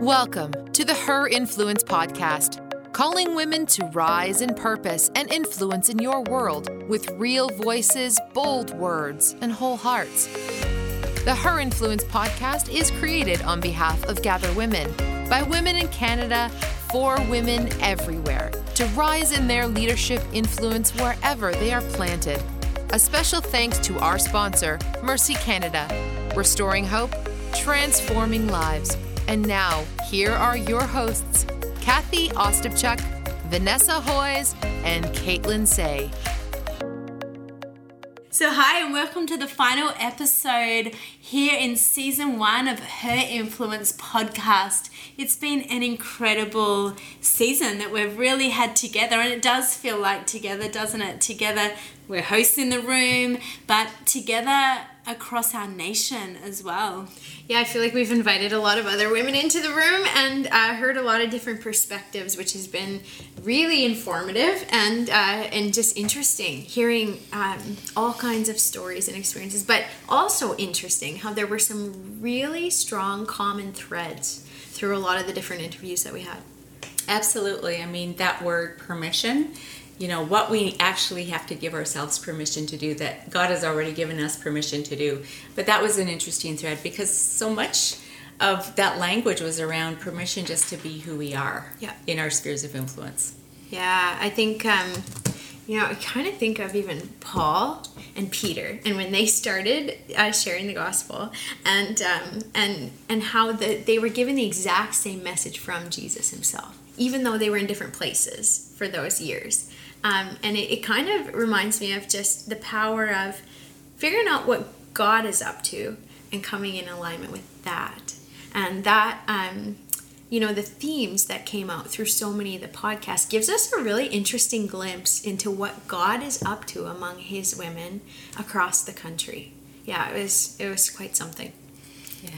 Welcome to the Her Influence Podcast, calling women to rise in purpose and influence in your world with real voices, bold words, and whole hearts. The Her Influence Podcast is created on behalf of Gather Women by women in Canada for women everywhere to rise in their leadership influence wherever they are planted. A special thanks to our sponsor, Mercy Canada, restoring hope, transforming lives. And now, here are your hosts, Cathie Ostapchuk, Vanessa Hoyes, and Kaitlyn Cey. So, hi, and welcome to the final episode here in season one of Her Influence podcast. It's been an incredible season that we've really had together, and it does feel like together, doesn't it? Together, we're hosts in the room, but together across our nation as well. Yeah, I feel like we've invited a lot of other women into the room and uh, heard a lot of different perspectives, which has been really informative and uh, and just interesting. Hearing um, all kinds of stories and experiences, but also interesting how there were some really strong common threads through a lot of the different interviews that we had. Absolutely. I mean, that word permission you know what we actually have to give ourselves permission to do that god has already given us permission to do. But that was an interesting thread because so much of that language was around permission just to be who we are yeah. in our spheres of influence. Yeah i think um, you know i kind of think of even paul and peter and when they started uh, sharing the gospel and um, and and how the, they were given the exact same message from jesus himself even though they were in different places for those years um, and it, it kind of reminds me of just the power of figuring out what God is up to and coming in alignment with that. And that, um, you know, the themes that came out through so many of the podcasts gives us a really interesting glimpse into what God is up to among His women across the country. Yeah, it was it was quite something. Yeah.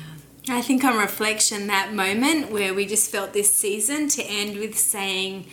I think on reflection, that moment where we just felt this season to end with saying,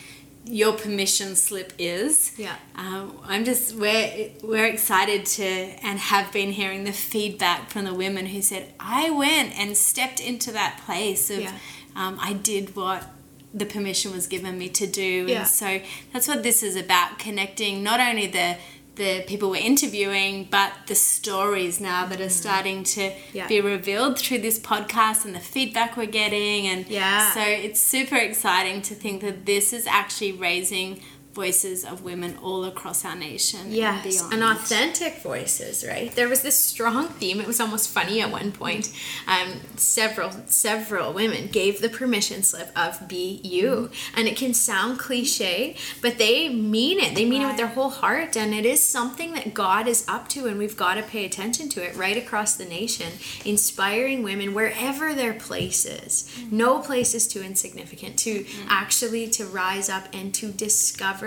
your permission slip is. Yeah. Um, I'm just we're we're excited to and have been hearing the feedback from the women who said I went and stepped into that place of Yeah. um, I did what the permission was given me to do Yeah. and so that's what this is about connecting not only the the people we're interviewing but the stories now that are mm. starting to. Yeah. be revealed through this podcast and the feedback we're getting and Yeah. so it's super exciting to think that this is actually raising voices of women all across our nation and Yes, beyond. and authentic voices, right? There was this strong theme. It was almost funny at one point. Um, several several women gave the permission slip of "be you," mm-hmm. and it can sound cliche, but they mean it. They mean it with their whole heart, and it is something that God is up to, and we've got to pay attention to it right across the nation, inspiring women wherever their place is. Mm-hmm. No place is too insignificant to mm-hmm. actually to rise up and to discover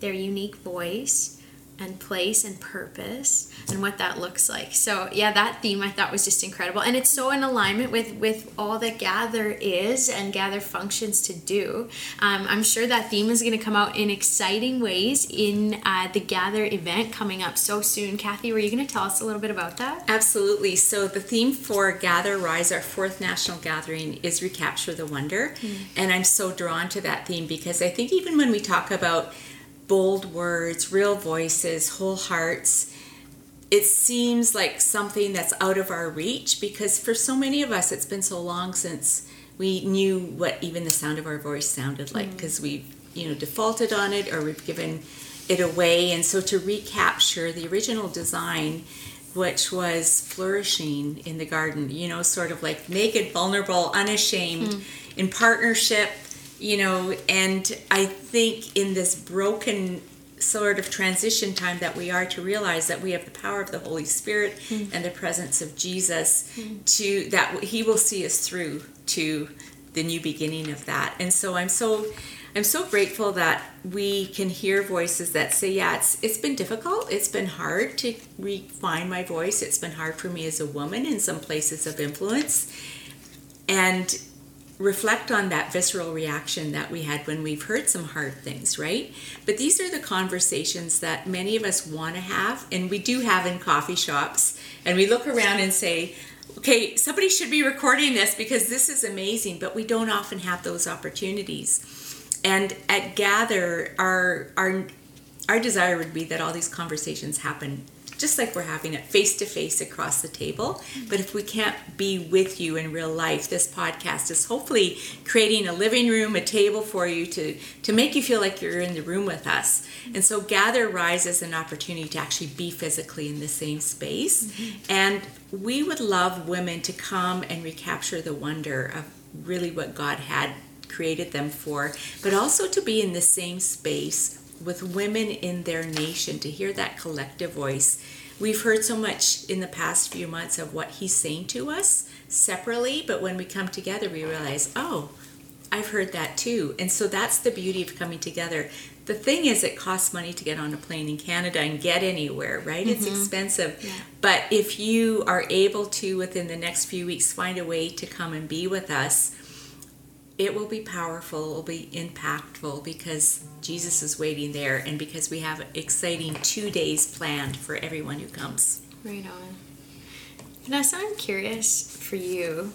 their unique voice and place and purpose and what that looks like. So yeah, that theme I thought was just incredible, and it's so in alignment with with all that Gather is and Gather functions to do. Um, I'm sure that theme is going to come out in exciting ways in uh, the Gather event coming up so soon. Cathie, were you going to tell us a little bit about that? absolutely so the theme for gather rise our fourth national gathering is recapture the wonder and i'm so drawn to that theme because i think even when we talk about bold words real voices whole hearts. It seems like something that's out of our reach because for so many of us it's been so long since we knew what even the sound of our voice sounded like mm. because we've you know defaulted on it or we've given it away. And so to recapture the original design which was flourishing in the garden you know sort of like naked vulnerable unashamed hmm. in partnership you know and i think in this broken sort of transition time that we are to realize that we have the power of the Holy Spirit hmm. and the presence of Jesus hmm. to that he will see us through to the new beginning of that. And so I'm so I'm so grateful that we can hear voices that say, yeah, it's it's been difficult. It's been hard to refine my voice. It's been hard for me as a woman in some places of influence. And reflect on that visceral reaction that we had when we've heard some hard things, right? But these are the conversations that many of us want to have, and we do have in coffee shops. And we look around and say, okay, somebody should be recording this because this is amazing, but we don't often have those opportunities. And at Gather, our our our desire would be that all these conversations happen just like we're having it face to face across the table. But if we can't be with you in real life, this podcast is hopefully creating a living room, a table for you to, to make you feel like you're in the room with us. And so Gather Rise is an opportunity to actually be physically in the same space. Mm-hmm. And we would love women to come and recapture the wonder of really what God had created them for, but also to be in the same space with women in their nation to hear that collective voice. We've heard so much in the past few months of what he's saying to us separately, but when we come together, we realize, oh, I've heard that too. And so that's the beauty of coming together. The thing is, it costs money to get on a plane in Canada and get anywhere, right? Mm-hmm. It's expensive. Yeah. But if you are able to, within the next few weeks, find a way to come and be with us, it will be powerful, it will be impactful because Jesus is waiting there and because we have exciting two days planned for everyone who comes. Right on. Vanessa, I'm curious for you,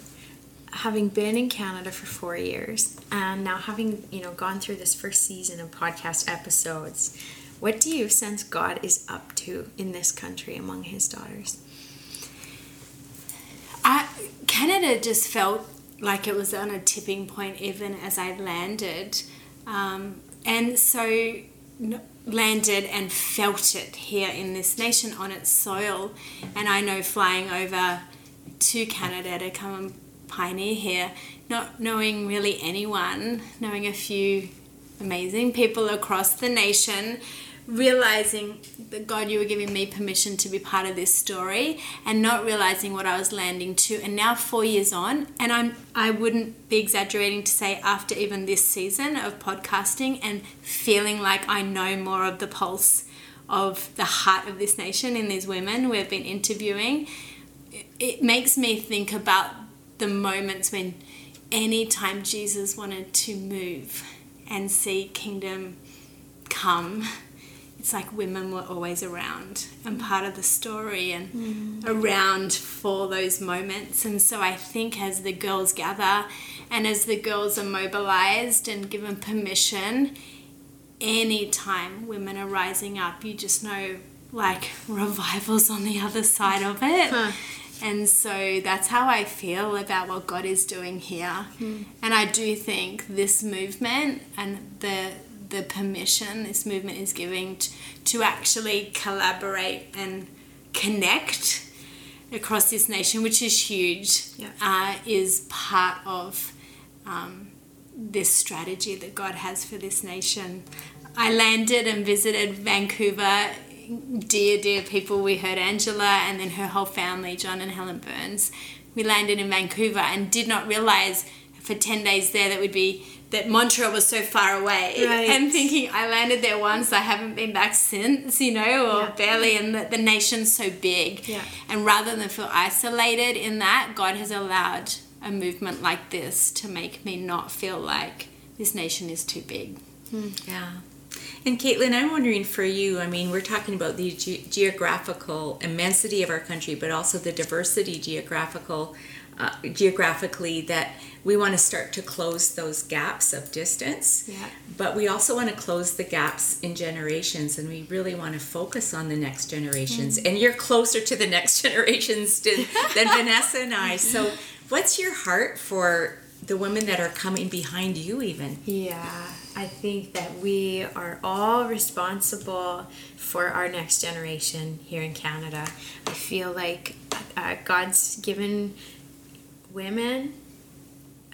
having been in Canada for four years and now having, you know, gone through this first season of podcast episodes, what do you sense God is up to in this country among his daughters? I, Canada just felt like it was on a tipping point even as I landed. Um, and so landed and felt it here in this nation on its soil. And I know flying over to Canada to come and pioneer here, not knowing really anyone, knowing a few amazing people across the nation, realizing that God, you were giving me permission to be part of this story, and not realizing what I was landing to. And now, four years on, and I'm I wouldn't be exaggerating to say after even this season of podcasting and feeling like I know more of the pulse of the heart of this nation in these women we've been interviewing, it makes me think about the moments when anytime Jesus wanted to move and see kingdom come it's like women were always around and part of the story and mm. around for those moments. And so I think as the girls gather and as the girls are mobilized and given permission, anytime women are rising up, you just know like revivals on the other side of it. Huh. And so that's how I feel about what God is doing here. Mm. And I do think this movement and the the permission this movement is giving to, to actually collaborate and connect across this nation, which is huge, yeah. uh, is part of um, this strategy that God has for this nation. I landed and visited Vancouver. Dear, dear people, we heard Angela and then her whole family, John and Helen Burns. We landed in Vancouver and did not realize for 10 days there that we'd be that Montreal was so far away right. and thinking I landed there once I haven't been back since you know or yeah. barely and the, the nation's so big yeah. and rather than feel isolated in that God has allowed a movement like this to make me not feel like this nation is too big hmm. yeah and Kaitlyn, I'm wondering for you, I mean, we're talking about the ge- geographical immensity of our country, but also the diversity geographical uh, geographically that we want to start to close those gaps of distance yeah. but we also want to close the gaps in generations and we really want to focus on the next generations mm-hmm. and you're closer to the next generations to, than vanessa and i so what's your heart for the women that are coming behind you even yeah i think that we are all responsible for our next generation here in canada i feel like uh, god's given women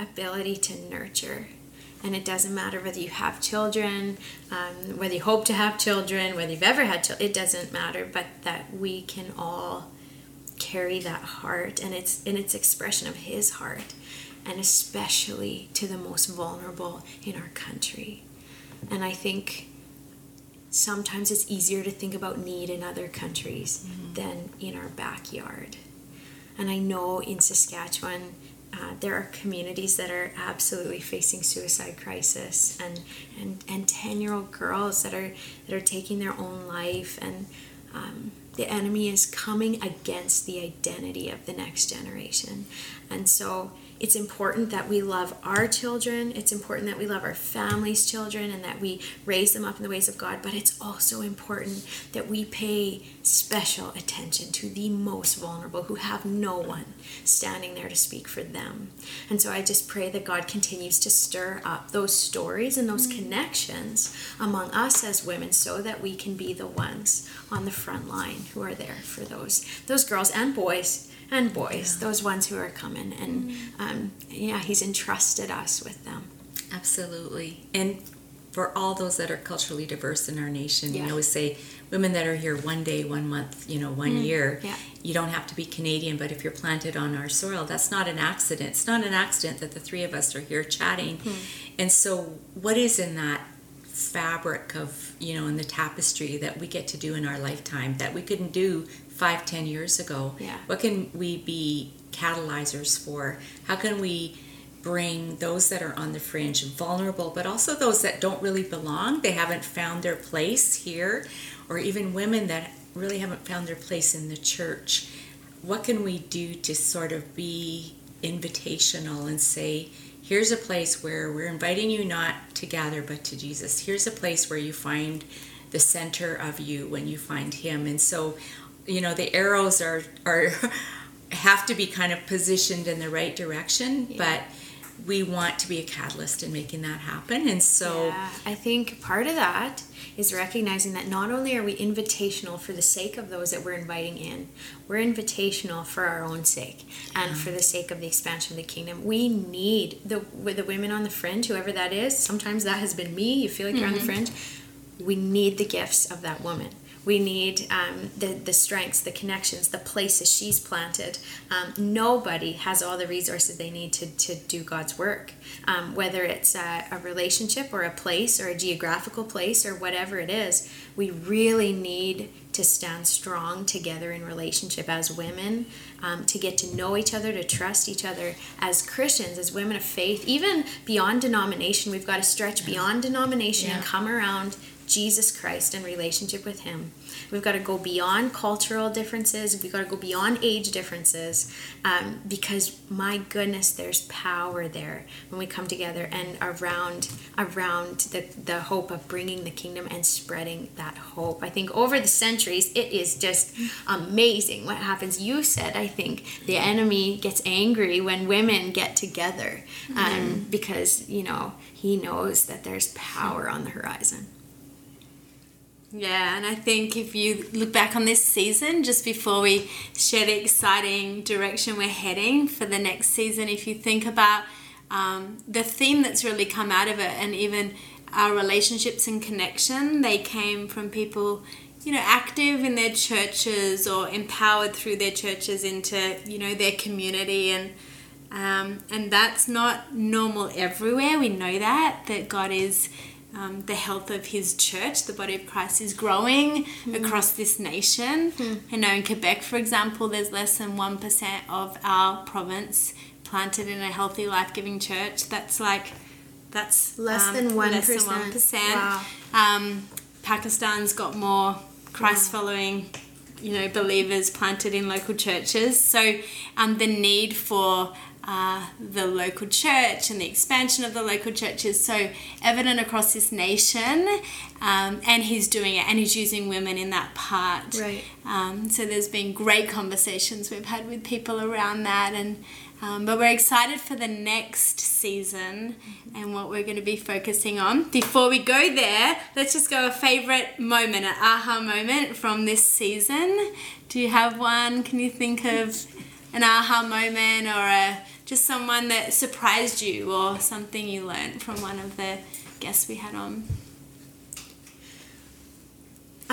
ability to nurture. And it doesn't matter whether you have children um, whether you hope to have children whether you've ever had children it doesn't matter but that we can all carry that heart and it's in its expression of his heart and especially to the most vulnerable in our country. And i think sometimes it's easier to think about need in other countries mm-hmm. than in our backyard. And I know in Saskatchewan, uh, there are communities that are absolutely facing suicide crisis and and and 10 year old girls that are that are taking their own life and um, the enemy is coming against the identity of the next generation. And so it's important that we love our children. It's important that we love our family's children and that we raise them up in the ways of God. But it's also important that we pay special attention to the most vulnerable who have no one standing there to speak for them. And so I just pray that God continues to stir up those stories and those mm. connections among us as women so that we can be the ones on the front line who are there for those those girls and boys and boys, yeah. those ones who are coming. And mm-hmm. um, yeah, He's entrusted us with them. Absolutely. And for all those that are culturally diverse in our nation, yeah. we always say women that are here one day, one month, you know, one mm, year. Yeah. You don't have to be Canadian, but if you're planted on our soil, that's not an accident. It's not an accident that the three of us are here chatting. Mm. And so, what is in that fabric of, you know, in the tapestry that we get to do in our lifetime that we couldn't do five, ten years ago. Yeah. What can we be catalyzers for? How can we bring those that are on the fringe vulnerable, but also those that don't really belong? They haven't found their place here, or even women that really haven't found their place in the church. What can we do to sort of be invitational and say, here's a place where we're inviting you not to gather but to Jesus. Here's a place where you find the center of you when you find him. And so you know the arrows are are have to be kind of positioned in the right direction yeah. but we want to be a catalyst in making that happen and so yeah, i think part of that is recognizing that not only are we invitational for the sake of those that we're inviting in we're invitational for our own sake and yeah. for the sake of the expansion of the kingdom we need the the women on the fringe whoever that is sometimes that has been me you feel like mm-hmm. you're on the mm-hmm. fringe we need the gifts of that woman we need um, the, the strengths, the connections, the places she's planted. Um, nobody has all the resources they need to, to do God's work, um, whether it's a, a relationship or a place or a geographical place or whatever it is. We really need to stand strong together in relationship as women, um, to get to know each other, to trust each other as Christians, as women of faith, even beyond denomination. We've got to stretch beyond denomination yeah. and come around Jesus Christ and relationship with Him. We've got to go beyond cultural differences. We've got to go beyond age differences um, because my goodness, there's power there when we come together and around around the, the hope of bringing the kingdom and spreading that hope. I think over the centuries, it is just amazing what happens. You said, I think the enemy gets angry when women get together um, mm-hmm. because you know he knows that there's power on the horizon. Yeah, and I think if you look back on this season, just before we share the exciting direction we're heading for the next season, if you think about um, the theme that's really come out of it, and even our relationships and connection, they came from people, you know, active in their churches or empowered through their churches into, you know, their community and. Um, and that's not normal everywhere. We know that that God is um, the health of his church, the body of Christ, is growing mm. across this nation. Mm. I know in Quebec, for example, there's less than 1% of our province planted in a healthy, life giving church. That's like, that's less um, than 1%. Less than 1%. Wow. Um, Pakistan's got more Christ following. You know, believers planted in local churches. So, um, the need for uh, the local church and the expansion of the local church is so evident across this nation, um, and he's doing it and he's using women in that part. Right. Um, so there's been great conversations we've had with people around that, and um, but we're excited for the next season and what we're going to be focusing on. Before we go there, let's just go a favorite moment, an aha moment from this season. Do you have one? Can you think of an aha moment or a just someone that surprised you or something you learned from one of the guests we had on?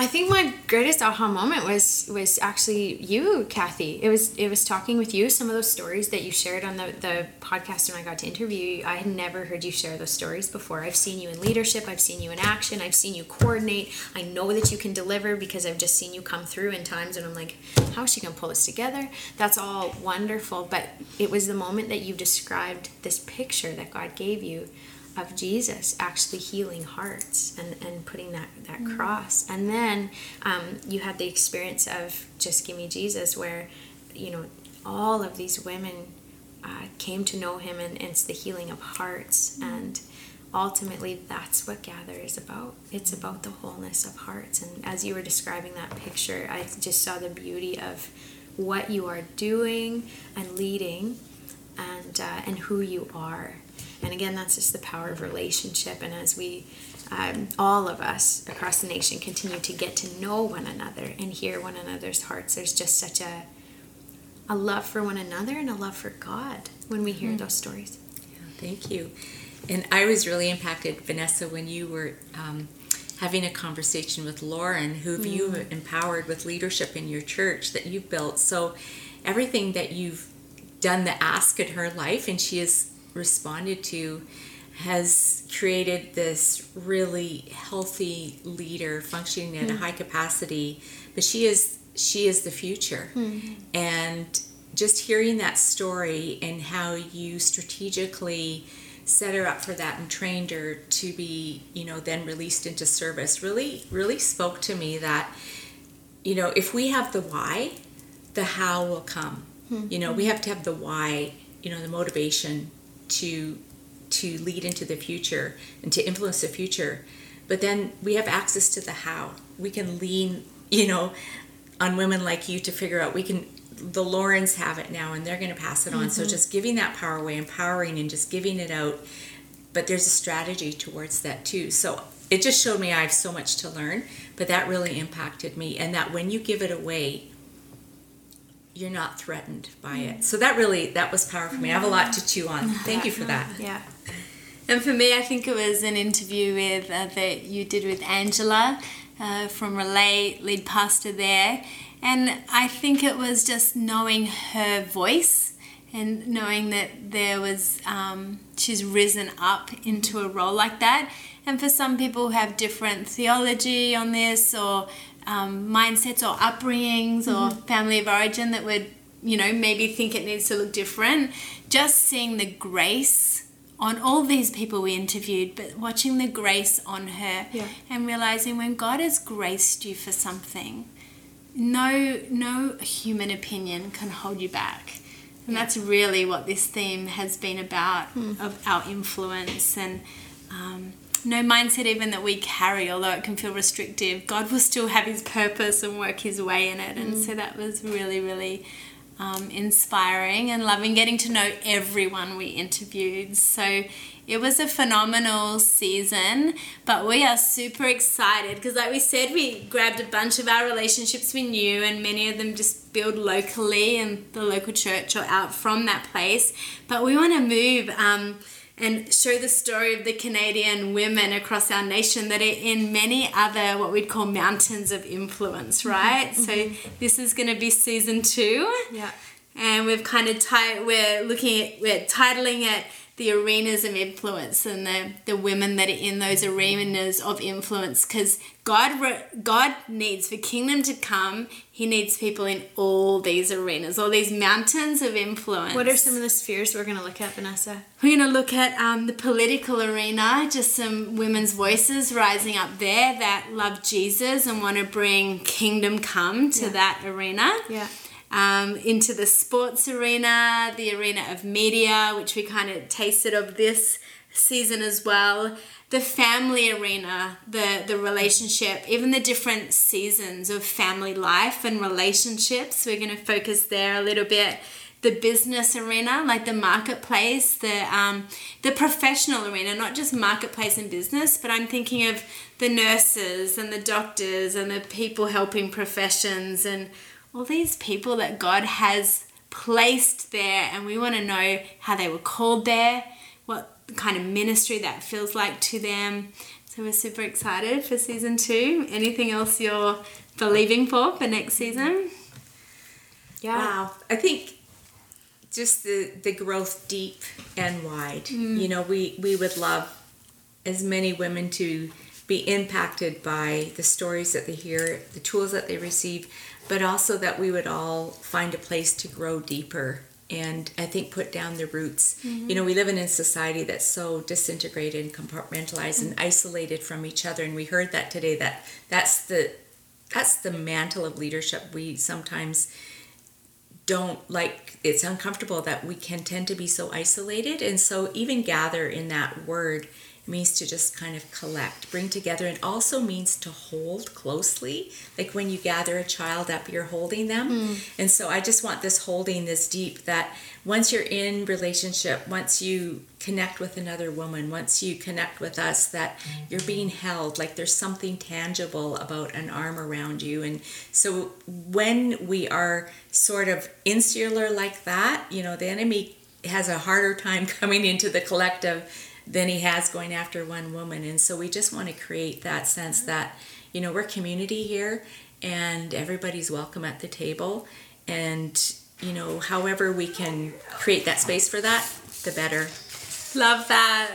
I think my greatest aha moment was was actually you, Cathie. It was it was talking with you. Some of those stories that you shared on the, the podcast when I got to interview you, I had never heard you share those stories before. I've seen you in leadership, I've seen you in action, I've seen you coordinate. I know that you can deliver because I've just seen you come through in times and I'm like, how is she gonna pull this together? That's all wonderful. But it was the moment that you described this picture that God gave you of Jesus actually healing hearts and, and putting that, that cross. And then um, you had the experience of Just Give Me Jesus, where, you know, all of these women uh, came to know him, and, and, it's the healing of hearts. And ultimately, that's what Gather is about. It's about the wholeness of hearts. And as you were describing that picture, I just saw the beauty of what you are doing and leading and, uh, and who you are and again, that's just the power of relationship. And as we, um, all of us across the nation, continue to get to know one another and hear one another's hearts, there's just such a, a love for one another and a love for God when we hear mm. those stories. Yeah, thank you. And I was really impacted, Vanessa, when you were um, having a conversation with Lauren, who mm. you empowered with leadership in your church that you've built. So everything that you've done the ask in her life, and she is responded to has created this really healthy leader functioning at mm. a hmm. high capacity but she is she is the future mm. and just hearing that story and how you strategically set her up for that and trained her to be you know then released into service really really spoke to me that you know if we have the why the how will come mm. you know we have to have the why you know the motivation to to lead into the future and to influence the future. But then we have access to the how. We can lean you know on women like you to figure out. We can the Laurens have it now and they're going to pass it on. Mm-hmm. so just giving that power away empowering and just giving it out. But there's a strategy towards that too. So it just showed me I have so much to learn but that really impacted me. And that when you give it away you're not threatened by it. So that really that was powerful for me. I have a lot to chew on. Thank you for that. Yeah. And for me, I think it was an interview with uh, that you did with Angela uh, from Relay, lead pastor there, and I think it was just knowing her voice and knowing that there was um, she's risen up into a role like that. And for some people who have different theology on this or um, mindsets or upbringings mm-hmm. or family of origin that would, you know, maybe think it needs to look different. Just seeing the grace on all these people we interviewed, but watching the grace on her yeah. and realizing when God has graced you for something, no no human opinion can hold you back. And that's really what this theme has been about mm. of our influence and um, no mindset even that we carry, although it can feel restrictive, God will still have His purpose and work His way in it. And mm. so that was really, really um, inspiring and loving getting to know everyone we interviewed. So it was a phenomenal season, but we are super excited because, like we said, we grabbed a bunch of our relationships we knew, and many of them just build locally in the local church or out from that place. But we want to move. Um, and show the story of the Canadian women across our nation that are in many other what we'd call mountains of influence, mm-hmm. right? Mm-hmm. So this is going to be season two. Yeah. And we've kind of tied, we're looking at, we're titling it the arenas of influence and the, the women that are in those arenas of influence because God, God needs for kingdom to come, He needs people in all these arenas, all these mountains of influence. What are some of the spheres we're going to look at, Vanessa? We're going to look at um, the political arena, just some women's voices rising up there that love Jesus and want to bring kingdom come to yeah. that arena. Yeah um, into the sports arena, the arena of media, which we kind of tasted of this season as well, the family arena, the, the relationship, even the different seasons of family life and relationships. We're going to focus there a little bit the business arena, like the marketplace, the um, the professional arena, not just marketplace and business, but I'm thinking of the nurses and the doctors and the people helping professions and all these people that God has placed there, and we want to know how they were called there, what kind of ministry that feels like to them. So we're super excited for season two. Anything else you're believing for for next season? Yeah. Wow. I think just the the growth deep and wide. Mm. You know, we we would love as many women to be impacted by the stories that they hear, the tools that they receive, but also that we would all find a place to grow deeper and I think put down the roots. Mm-hmm. You know, we live in a society that's so disintegrated and compartmentalized mm-hmm. and isolated from each other, and we heard that today. That that's the that's the mantle of leadership we sometimes don't like it's uncomfortable that we can tend to be so isolated and so even gather in that word means to just kind of collect, bring together. It also means to hold closely. Like when you gather a child up, you're holding them. Mm. And so I just want this holding this deep that once you're in relationship, once you connect with another woman, once you connect with us, that you're being held, like there's something tangible about an arm around you. And so when we are sort of insular like that, you know, the enemy has a harder time coming into the collective than he has going after one woman. And so we just want to create that sense that, you know, we're community here and everybody's welcome at the table. And, you know, however we can create that space for that, the better. Love that.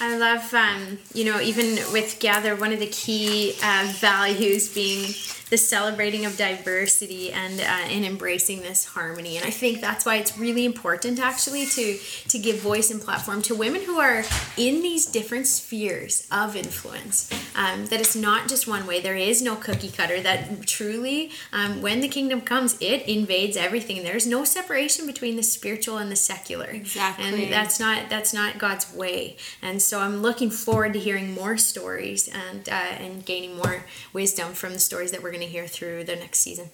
I love, um, you know, even with Gather, one of the key uh, values being the celebrating of diversity and uh, and embracing this harmony. And I think that's why it's really important actually to to give voice and platform to women who are in these different spheres of influence. Um, that it's not just one way. There is no cookie cutter. That truly, um, when the kingdom comes, it invades everything. There's no separation between the spiritual and the secular. Exactly. And that's not that's not God's way. And so I'm looking forward to hearing more stories and uh, and gaining more wisdom from the stories that we're going going to hear through the next season.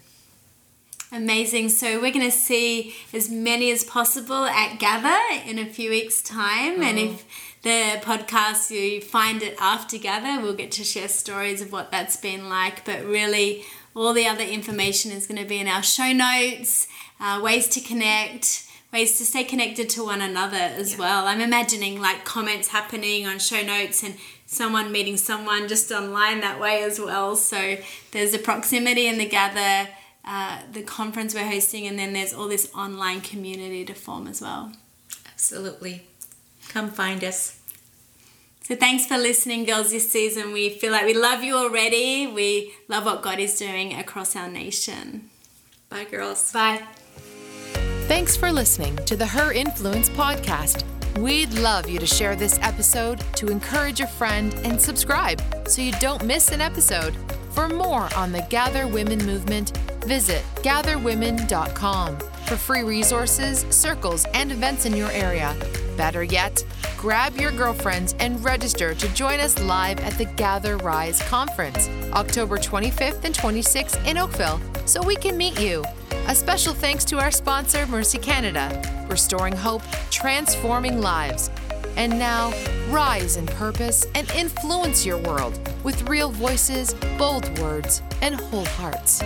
Amazing. So we're going to see as many as possible at Gather in a few weeks' time. And if the podcast you find it after Gather, we'll get to share stories of what that's been like. But really, all the other information is going to be in our show notes, uh, ways to connect ways to stay connected to one another as yeah. well. I'm imagining like comments happening on show notes and someone meeting someone just online that way as well. So there's a proximity in the gather, uh, the conference we're hosting, and then there's all this online community to form as well. Absolutely. Come find us. So thanks for listening, girls, this season. We feel like we love you already. We love what God is doing across our nation. Bye, girls. Bye. Thanks for listening to the Her Influence podcast. We'd love you to share this episode, to encourage a friend, and subscribe so you don't miss an episode. For more on the Gather Women movement, visit gatherwomen.com for free resources, circles, and events in your area. Better yet, grab your girlfriends and register to join us live at the Gather Rise Conference, October 25th and 26th in Oakville, so we can meet you. A special thanks to our sponsor, Mercy Canada, restoring hope, transforming lives. And now, rise in purpose and influence your world with real voices, bold words, and whole hearts.